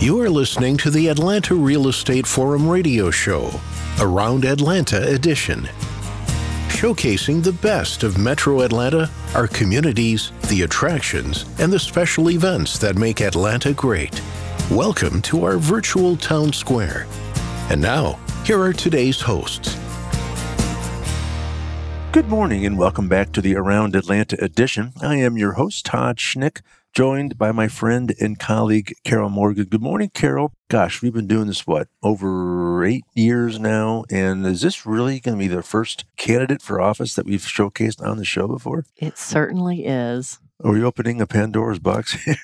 You are listening to the Atlanta Real Estate Forum radio show, Around Atlanta edition. Showcasing the best of Metro Atlanta, our communities, the attractions, and the special events that make Atlanta great. Welcome to our virtual town square. And now, here are today's hosts. Good morning and welcome back to the Around Atlanta edition. I am your host, Todd Schnick, joined by my friend and colleague, Carol Morgan. Good morning, Carol. Gosh, we've been doing this, what, over eight years now? And is this really going to be the first candidate for office that we've showcased on the show before? It certainly is. Are we opening a Pandora's box here?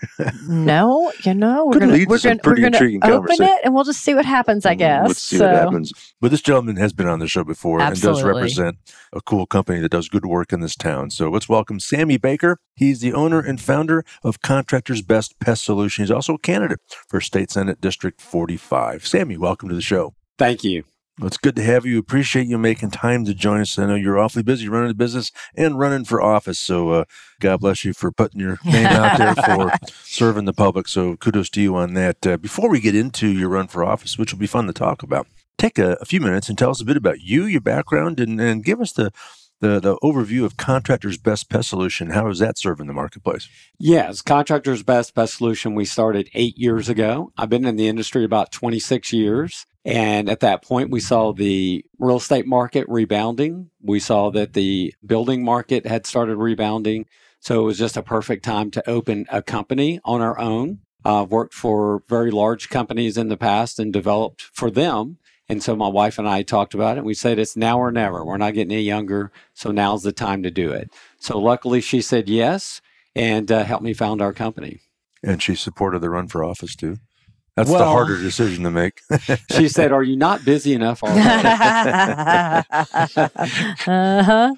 no, you know, we're going to we're gonna, pretty we're gonna intriguing open it and we'll just see what happens, I mm, guess. Let's see so, what happens. But this gentleman has been on the show before and does represent a cool company that does good work in this town. So let's welcome Sammy Baker. He's the owner and founder of Contractors Best Pest Solution. He's also a candidate for State Senate District 45. Sammy, welcome to the show. Thank you. Well, it's good to have you. Appreciate you making time to join us. I know you're awfully busy running the business and running for office. So uh, God bless you for putting your name out there for serving the public. So kudos to you on that. Uh, before we get into your run for office, which will be fun to talk about, take a, a few minutes and tell us a bit about you, your background, and, and give us the, the the overview of Contractors Best Pest Solution. How is that serving the marketplace? Yes, Contractors Best Pest Solution. We started eight years ago. I've been in the industry about 26 years. And at that point, we saw the real estate market rebounding. We saw that the building market had started rebounding. So it was just a perfect time to open a company on our own. Uh, I've worked for very large companies in the past and developed for them. And so my wife and I talked about it. And we said it's now or never. We're not getting any younger. So now's the time to do it. So luckily, she said yes and uh, helped me found our company. And she supported the run for office too. That's the harder decision to make. She said, Are you not busy enough already? uh-huh.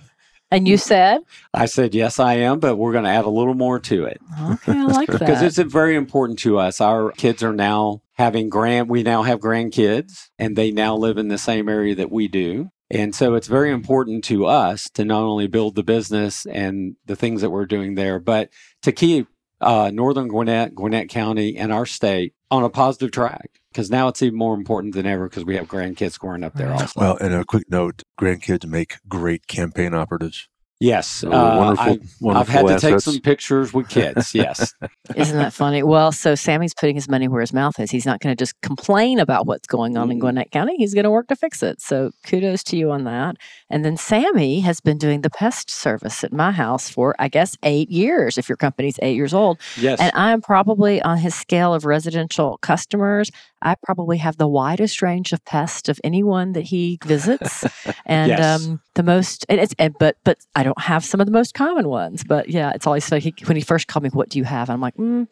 And you said, I said, Yes, I am, but we're going to add a little more to it okay, I like that. because that. it's very important to us. Our kids are now having grand, we now have grandkids, and they now live in the same area that we do. And so it's very important to us to not only build the business and the things that we're doing there, but to keep uh, Northern Gwinnett, Gwinnett County, and our state on a positive track. Because now it's even more important than ever because we have grandkids growing up there also. Well, and a quick note: grandkids make great campaign operatives. Yes, uh, wonderful, I, I've wonderful had to take some pictures with kids. Yes, Isn't that funny? Well, so Sammy's putting his money where his mouth is. He's not going to just complain about what's going on in Mhm. Gwinnett County. He's going to work to fix it. So kudos to you on that. And then Sammy has been doing the pest service at my house for, I guess, eight years, if your company's eight years old. yes. And I am probably on his scale of residential customers. I probably have the widest range of pests of anyone that he visits, and Yes. um, the most. And it's and, but but I don't have some of the most common ones. But yeah, it's always funny he, when he first called me. What do you have? I'm like. Mm,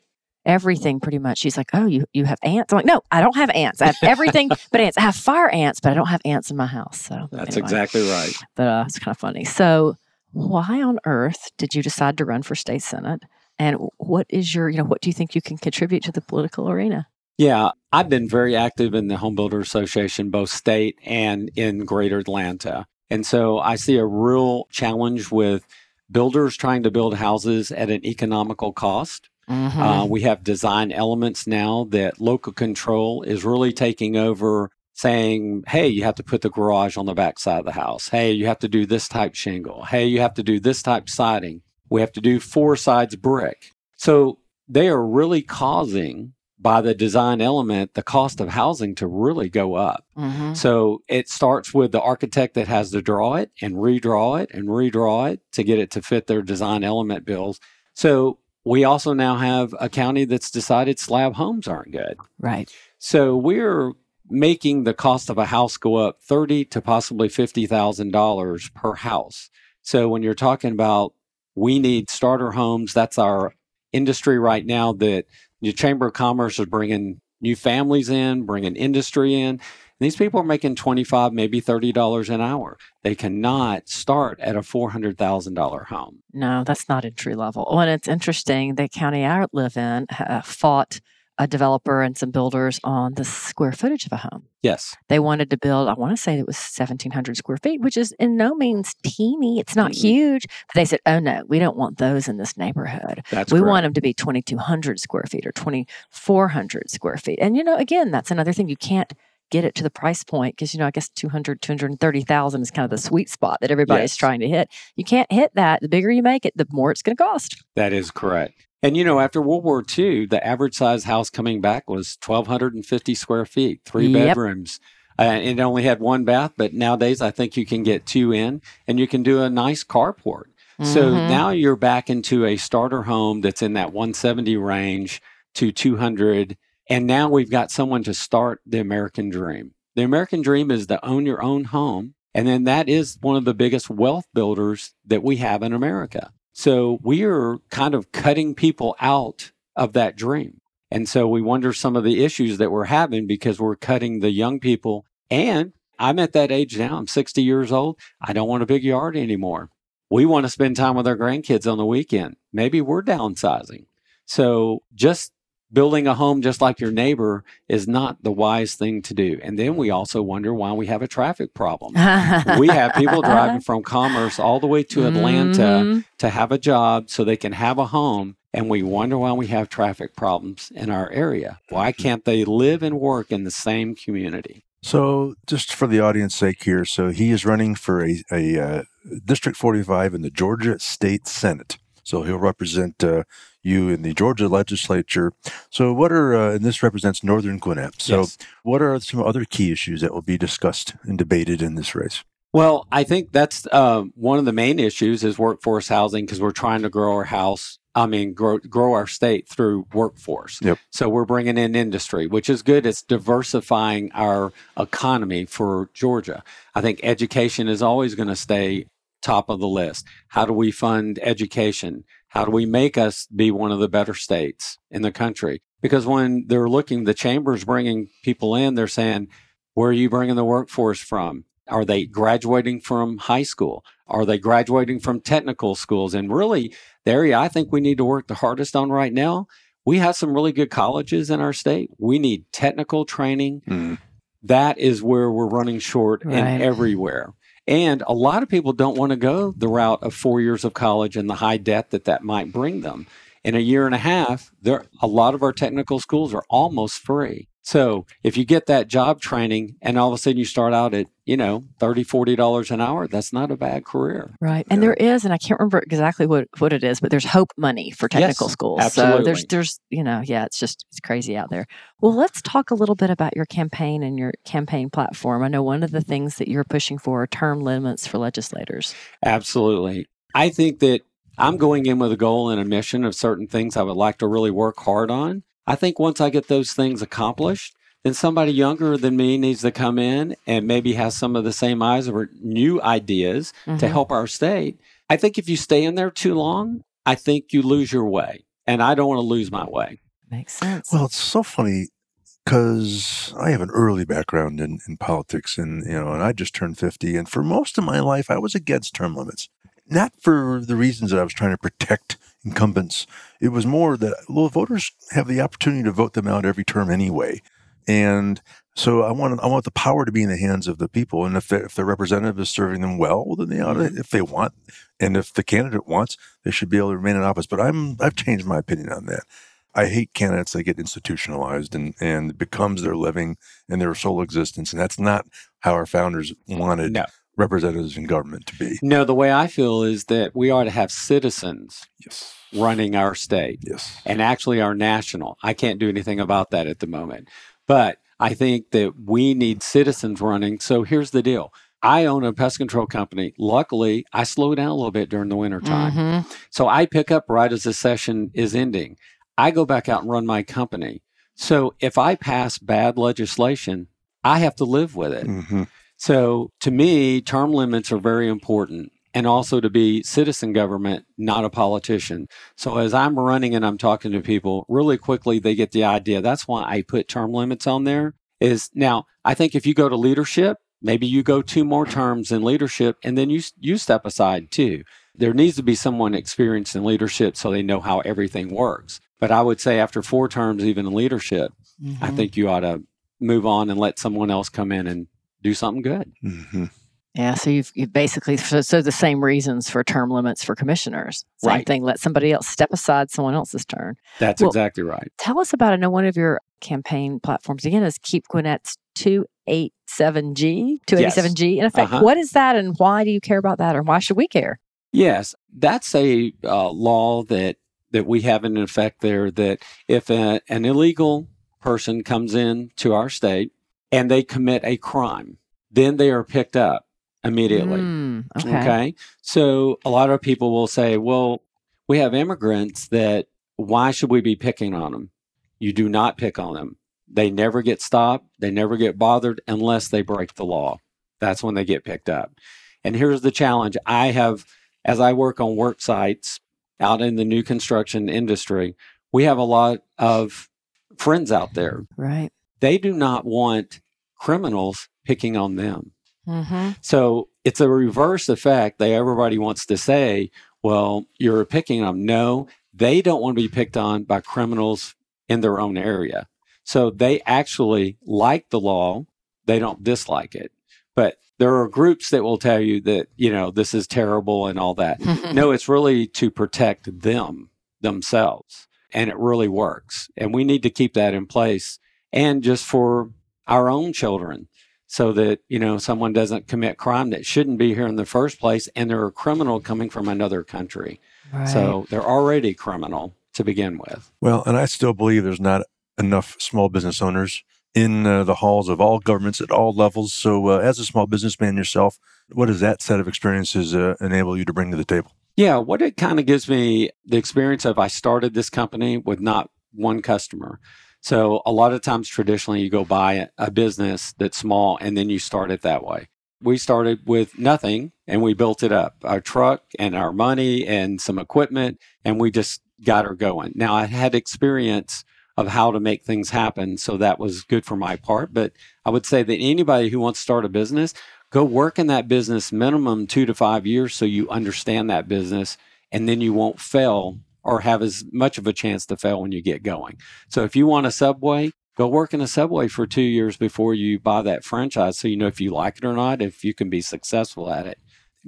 Everything pretty much. She's like, Oh, you, you have ants? I'm like, No, I don't have ants. I have everything but ants. I have fire ants, but I don't have ants in my house. So That's anyway. exactly right. But uh, it's kind of funny. So, why on earth did you decide to run for state senate? And what is your, you know, what do you think you can contribute to the political arena? Yeah, I've been very active in the Home Builder Association, both state and in Greater Atlanta. And so I see a real challenge with builders trying to build houses at an economical cost. Mm-hmm. Uh, we have design elements now that local control is really taking over, saying, hey, you have to put the garage on the back side of the house. Hey, you have to do this type shingle. Hey, you have to do this type siding. We have to do four sides brick. So they are really causing, by the design element, the cost of housing to really go up. mm-hmm. So it starts with the architect that has to draw it and redraw it and redraw it to get it to fit their design element bills. So we also now have a county that's decided slab homes aren't good. Right. So we're making the cost of a house go up thirty to possibly fifty thousand dollars per house. So when you're talking about we need starter homes, that's our industry right now. That the Chamber of Commerce is bringing new families in, bringing industry in. And these people are making twenty five, maybe thirty dollars an hour. They cannot start at a four hundred thousand dollar home. No, that's not entry level. Oh, and it's interesting. The county I live in uh, fought a developer and some builders on the square footage of a home. Yes. They wanted to build, I want to say it was 1,700 square feet, which is in no means teeny. It's not Mhm. huge. But they said, oh no, we don't want those in this neighborhood. That's we correct. want them to be 2,200 square feet or 2,400 square feet. And, you know, again, that's another thing. You can't get it to the price point because, you know, I guess 200, 230,000 is kind of the sweet spot that everybody's Yes. trying to hit. You can't hit that. The bigger you make it, the more it's going to cost. That is correct. And you know, after World War II, the average size house coming back was 1,250 square feet, three Yep. bedrooms. Uh, and it only had one bath, but nowadays I think you can get two in and you can do a nice carport. So Mhm. now you're back into a starter home that's in that 170 range to 200. And now we've got someone to start the American dream. The American dream is to own your own home. And then that is one of the biggest wealth builders that we have in America. So we are kind of cutting people out of that dream. And so we wonder some of the issues that we're having because we're cutting the young people. And I'm at that age now. I'm 60 years old. I don't want a big yard anymore. We want to spend time with our grandkids on the weekend. Maybe we're downsizing. So just building a home just like your neighbor is not the wise thing to do. And then we also wonder why we have a traffic problem. we have people driving from Commerce all the way to Atlanta Mhm. to have a job so they can have a home. And we wonder why we have traffic problems in our area. Why can't they live and work in the same community? So, just for the audience sake here, so he is running for a, a uh, District 45 in the Georgia State Senate. So he'll represent uh, you in the Georgia legislature. So, what are, uh, and this represents Northern Gwinnett. So, Yes. what are some other key issues that will be discussed and debated in this race? Well, I think that's uh, one of the main issues is workforce housing because we're trying to grow our house. I mean, grow grow our state through workforce. Yep. So we're bringing in industry, which is good. It's diversifying our economy for Georgia. I think education is always going to stay top of the list. How do we fund education? How do we make us be one of the better states in the country? Because when they're looking, the chamber's bringing people in, they're saying, where are you bringing the workforce from? Are they graduating from high school? Are they graduating from technical schools? And really, the area I think we need to work the hardest on right now, we have some really good colleges in our state. We need technical training. Mm. That is where we're running short Right. and everywhere. And a lot of people don't want to go the route of four years of college and the high debt that that might bring them. In a year and a half, there a lot of our technical schools are almost free. So if you get that job training and all of a sudden you start out at, you know, $30, $40 an hour, that's not a bad career. Right. And Yeah. there is, and I can't remember exactly what, what it is, but there's hope money for technical Yes, schools. So there's there's you know, yeah, it's just it's crazy out there. Well, let's talk a little bit about your campaign and your campaign platform. I know one of the things that you're pushing for are term limits for legislators. Absolutely. I think that I'm going in with a goal and a mission of certain things I would like to really work hard on. I think once I get those things accomplished, then somebody younger than me needs to come in and maybe has some of the same eyes or new ideas to Mhm. help our state. I think if you stay in there too long, I think you lose your way. And I don't want to lose my way. Makes sense. Well, it's so funny because I have an early background in, in politics and, you know, and I just turned 50. And for most of my life, I was against term limits. Not for the reasons that I was trying to protect incumbents. It was more that, well, voters have the opportunity to vote them out every term anyway. And so I want I want the power to be in the hands of the people. And if the, if the representative is serving them well, well, then they ought to, mm-hmm. if they want, and if the candidate wants, they should be able to remain in office. But I'm I've changed my opinion on that. I hate candidates that get institutionalized and and it becomes their living and their sole existence, and that's not how our founders wanted No. representatives in government to be. No, the way I feel is that we ought to have citizens Yes. running our state. Yes. and actually our national. I can't do anything about that at the moment. But I think that we need citizens running. So here's the deal. I own a pest control company. Luckily, I slow down a little bit during the winter time. Mhm. So I pick up right as the session is ending. I go back out and run my company. So if I pass bad legislation, I have to live with it. hmm So to me, term limits are very important. And also to be citizen government, not a politician. So as I'm running and I'm talking to people, really quickly they get the idea. That's why I put term limits on there. Is now I think if you go to leadership, maybe you go two more terms in leadership, and then you you step aside too. There needs to be someone experienced in leadership so they know how everything works. But I would say after four terms, even in leadership, I Mhm. think you ought to move on and let someone else come in and do something good. hmm Yeah, so you've, you've basically so, so the same reasons for term limits for commissioners. Same Right. thing. Let somebody else step aside someone else's turn. That's Well- exactly right. Tell us about. I know one of your campaign platforms again is Keep Gwinnett's two eight seven G two eighty seven G. In effect, Uh-huh. what is that, and why do you care about that, or why should we care? Yes, that's a uh, law that that we have an effect there. That if a, an illegal person comes in to our state and they commit a crime, then they are picked up immediately. Mm, okay. Okay. So a lot of people will say, well, we have immigrants that why should we be picking on them? You do not pick on them. They never get stopped. They never get bothered unless they break the law. That's when they get picked up. And here's the challenge I have, as I work on work sites out in the new construction industry, we have a lot of friends out there. Right. They do not want criminals picking on them. Mm-hmm. So it's a reverse effect. They everybody wants to say, "Well, you're picking on them." No, they don't want to be picked on by criminals in their own area. So they actually like the law. They don't dislike it. But there are groups that will tell you that you know this is terrible and all that. no, it's really to protect them themselves, and it really works. And we need to keep that in place, and just for our own children so that you know someone doesn't commit crime that shouldn't be here in the first place and they're a criminal coming from another country Right. so they're already criminal to begin with Well, and I still believe there's not enough small business owners in uh, the halls of all governments at all levels. So, uh, as a small businessman yourself, what does that set of experiences uh, enable you to bring to the table? yeah what it kind of gives me the experience of i started this company with not one customer so a lot of times traditionally you go buy a, a business that's small and then you start it that way we started with nothing and we built it up our truck and our money and some equipment and we just got her going now i had experience of how to make things happen. So that was good for my part. But i would say that anybody who wants to start a business go work in that business minimum two to five years so you understand that business and then you won't fail or have as much of a chance to fail when you get going. So if you want a subway go work in a subway for two years before you buy that franchise so you know if you like it or not if you can be successful at it.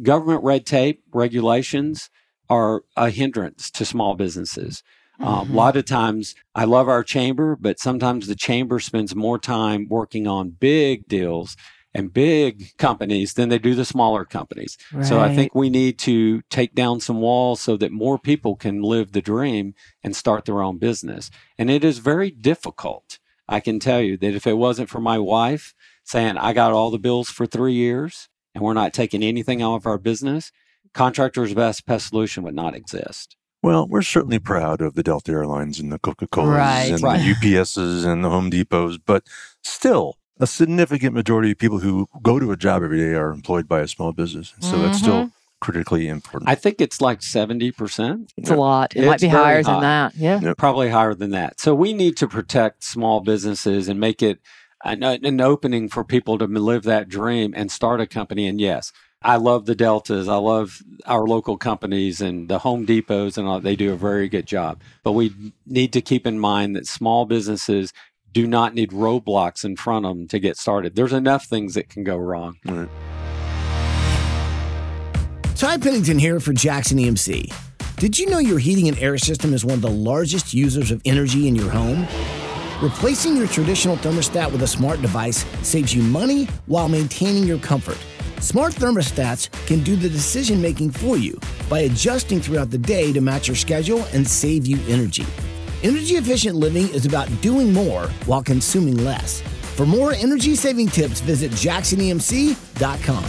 Government red tape regulations are a hindrance to small businesses um, Mhm. a lot of times I love our chamber, but sometimes the chamber spends more time working on big deals and big companies than they do the smaller companies. So I think we need to take down some walls so that more people can live the dream and start their own business. And it is very difficult. I can tell you that if it wasn't for my wife saying, I got all the bills for three years and we're not taking anything out of our business, Contractor's Best Pest Solution would not exist. Well, we're certainly proud of the Delta Airlines and the Coca Colas Right. and Right. the UPSs and the Home Depots, but still, a significant majority of people who go to a job every day are employed by a small business. So that's still mm-hmm. critically important. I think it's like 70%. It's a lot. It might be higher high. than that. Yeah. probably higher than that. So we need to protect small businesses and make it an, an opening for people to live that dream and start a company. And yes, I love the Deltas. I love our local companies and the Home Depots, and all, they do a very good job. But we need to keep in mind that small businesses do not need roadblocks in front of them to get started. There's enough things that can go wrong. Right. Ty Pennington here for Jackson EMC. Did you know your heating and air system is one of the largest users of energy in your home? Replacing your traditional thermostat with a smart device saves you money while maintaining your comfort. Smart thermostats can do the decision making for you by adjusting throughout the day to match your schedule and save you energy. Energy efficient living is about doing more while consuming less. For more energy saving tips, visit jacksonemc.com.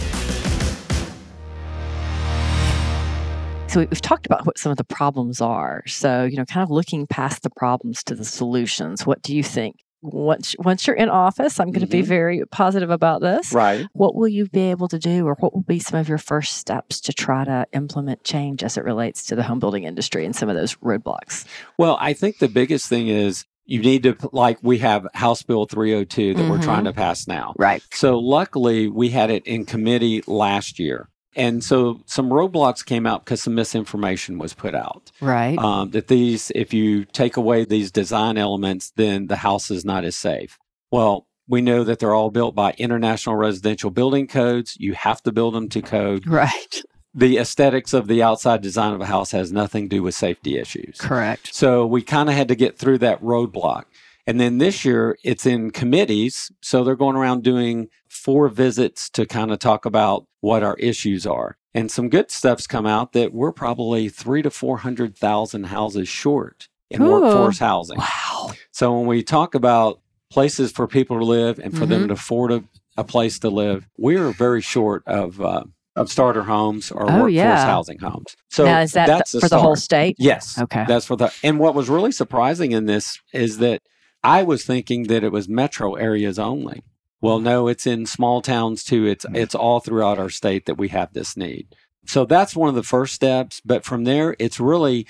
So we- we've talked about what some of the problems are. So, you know, kind of looking past the problems to the solutions. What do you think? Once once you're in office, I'm going to be Mhm. very positive about this. Right. What will you be able to do, or what will be some of your first steps to try to implement change as it relates to the home building industry and some of those roadblocks? Well, I think the biggest thing is you need to, like, we have House Bill 302 that we're Mhm. trying to pass now. Right. So, luckily, we had it in committee last year. And so some roadblocks came out because some misinformation was put out. Right. Um, that these, if you take away these design elements, then the house is not as safe. Well, we know that they're all built by international residential building codes. You have to build them to code. right. The aesthetics of the outside design of a house has nothing to do with safety issues. Correct. So we kind of had to get through that roadblock. And then this year it's in committees. So they're going around doing four visits to kind of talk about what our issues are. And some good stuff's come out that we're probably three to 400,000 houses short in Ooh. workforce housing. Wow. So when we talk about places for people to live and for Mm-hmm. them to afford a, a place to live, we're very short of, uh, of starter homes or Oh, workforce yeah. housing homes. So now, is that that's th- for the whole state? Yes. Okay. That's for the and what was really surprising in this is that I was thinking that it was metro areas only. Well, no, it's in small towns too. It's Mm. it's all throughout our state that we have this need. So that's one of the first steps, but from there it's really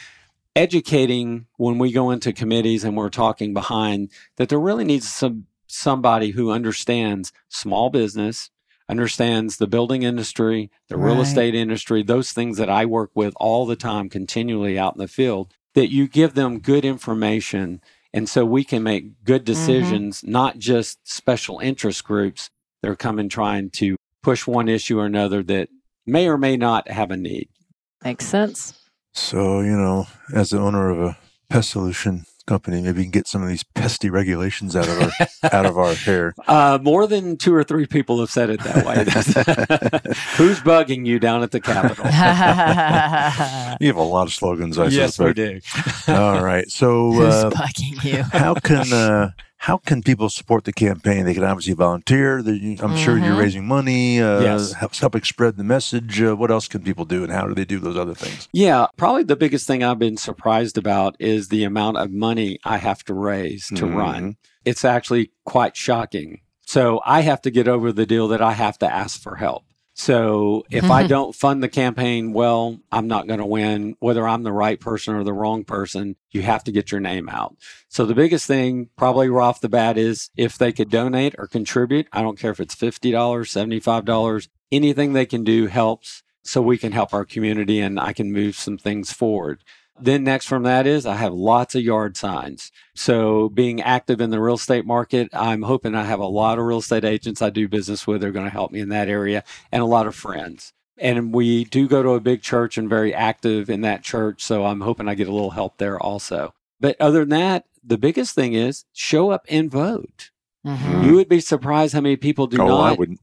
educating when we go into committees and we're talking behind that there really needs some somebody who understands small business, understands the building industry, the real Right. estate industry, those things that I work with all the time continually out in the field, that you give them good information and so we can make good mm-hmm. decisions, not just special interest groups that are coming trying to push one issue or another that may or may not have a need. Makes sense. So, you know, as the owner of a pest solution company, maybe we can get some of these pesty regulations out of our out of our hair. Uh, more than two or three people have said it that way. Who's bugging you down at the Capitol? You have a lot of slogans, I yes, we do. All right. So, Who's uh, bugging you? how can uh, how can people support the campaign? They can obviously volunteer. I'm sure you're Mhm. raising money. Uh, Yes. helping spread the message. Uh, what else can people do, and how do they do those other things? Yeah, probably the biggest thing I've been surprised about is the amount of money I have to raise to Mhm. run. It's actually quite shocking. So I have to get over the deal that I have to ask for help. So if I mm-hmm. don't fund the campaign well, I'm not going to win. Whether I'm the right person or the wrong person, you have to get your name out. So the biggest thing, probably right off the bat, is if they could donate or contribute. I don't care if it's $50, $75, anything they can do helps so we can help our community and I can move some things forward. Then next from that is I have lots of yard signs. So being active in the real estate market, I'm hoping I have a lot of real estate agents I do business with. They're going to help me in that area and a lot of friends. And we do go to a big church and very active in that church. So I'm hoping I get a little help there also. But other than that, the biggest thing is show up and vote. Mhm. You would be surprised how many people do oh, not I wouldn't.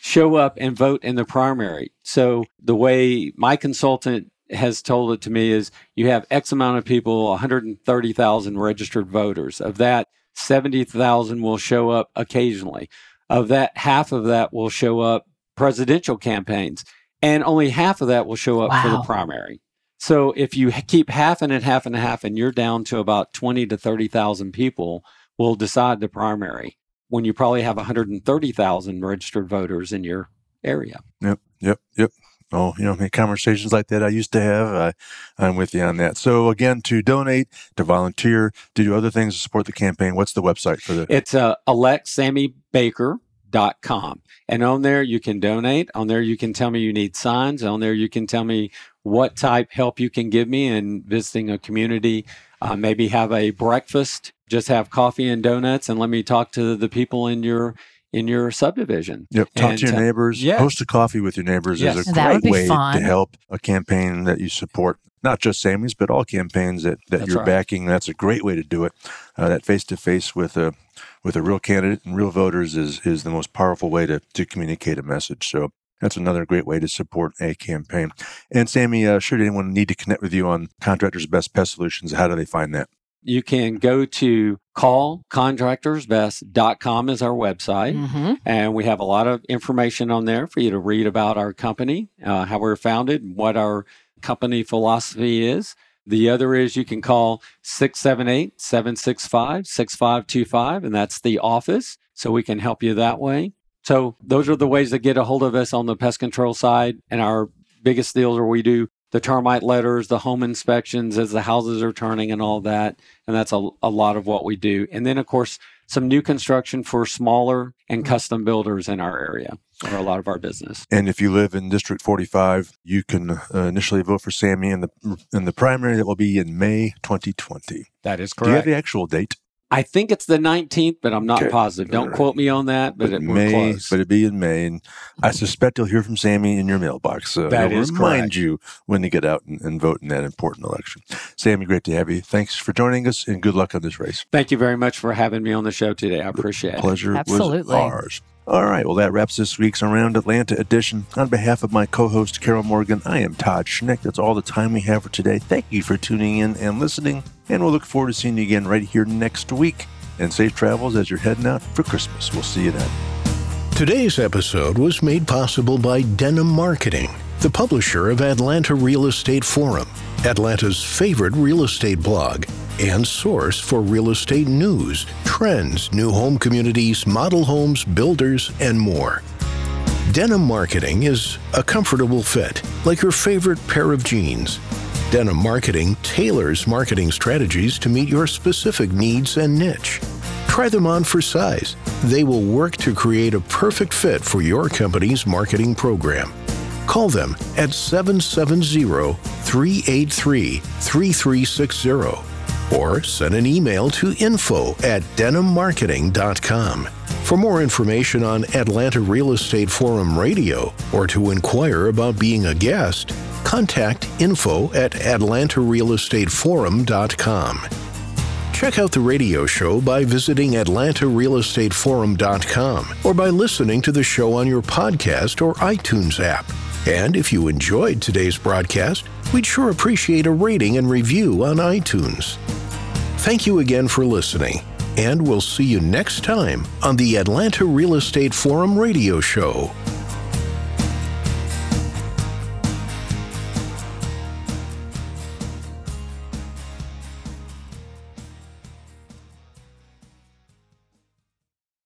show up and vote in the primary. So the way my consultant has told it to me is you have X amount of people, 130,000 registered voters. Of that, 70,000 will show up occasionally. Of that, half of that will show up presidential campaigns, and only half of that will show up for the primary. So if you keep half and half and half, and you're down to about 20 to 30,000 people will decide the primary when you probably have 130,000 registered voters in your area. Yep, yep, yep. Oh, you know, conversations like that I used to have. I, I'm with you on that. So again, to donate, to volunteer, to do other things to support the campaign, what's the website for the? It's uh, electsammybaker.com. And on there, you can donate. On there, you can tell me you need signs. On there, you can tell me what type help you can give me in visiting a community. Uh, maybe have a breakfast, just have coffee and donuts, and let me talk to the people in your in your subdivision. Yep. Talk And, to your uh, neighbors. yes. Host a coffee with your neighbors Yes. is a That great way fun. to help a campaign that you support. Not just Sammy's, but all campaigns that, that That's you're right. backing. That's a great way to do it. Uh, that face to face with a with a real candidate and real voters is is the most powerful way to to communicate a message. So that's another great way to support a campaign. And Sammy, uh, should anyone need to connect with you on Contractors Best Pest Solutions, how do they find that? You can go to callcontractorsbest.com is our website. Mhm. And we have a lot of information on there for you to read about our company, uh, how we're founded, and what our company philosophy is. The other is you can call 678 765 6525, and that's the office. So we can help you that way. So those are the ways to get a hold of us on the pest control side. And our biggest deals are we do the termite letters, the home inspections as the houses are turning and all that. And that's a, a lot of what we do. And then, of course, some new construction for smaller and custom builders in our area. for a lot of our business. And if you live in District 45, you can uh, initially vote for Sammy in the in the primary that will be in May 2020. That is correct. Do you have the actual date? I think it's the 19th, but I'm not Okay. positive. Don't All right. quote me on that, but it, May, close. but it'd be in May, and I suspect you'll hear from Sammy in your mailbox. So That he'll is remind correct. you when to get out and, and vote in that important election. Sammy, great to have you. Thanks for joining us, and good luck on this race. Thank you very much for having me on the show today. I appreciate it. Pleasure Absolutely. was ours. All right, well, that wraps this week's Around Atlanta edition. On behalf of my co host, Carol Morgan, I am Todd Schnick. That's all the time we have for today. Thank you for tuning in and listening, and we'll look forward to seeing you again right here next week. And safe travels as you're heading out for Christmas. We'll see you then. Today's episode was made possible by Denim Marketing, the publisher of Atlanta Real Estate Forum, Atlanta's favorite real estate blog and source for real estate news, trends, new home communities, model homes, builders, and more. Denim Marketing is a comfortable fit, like your favorite pair of jeans. Denim Marketing tailors marketing strategies to meet your specific needs and niche. Try them on for size. They will work to create a perfect fit for your company's marketing program. Call them at 770 383 3360 or send an email to info at denimmarketing.com. For more information on Atlanta Real Estate Forum Radio or to inquire about being a guest, contact info at atlantarealestateforum.com. Check out the radio show by visiting atlantarealestateforum.com or by listening to the show on your podcast or iTunes app. And if you enjoyed today's broadcast, we'd sure appreciate a rating and review on iTunes. Thank you again for listening, and we'll see you next time on the Atlanta Real Estate Forum radio show.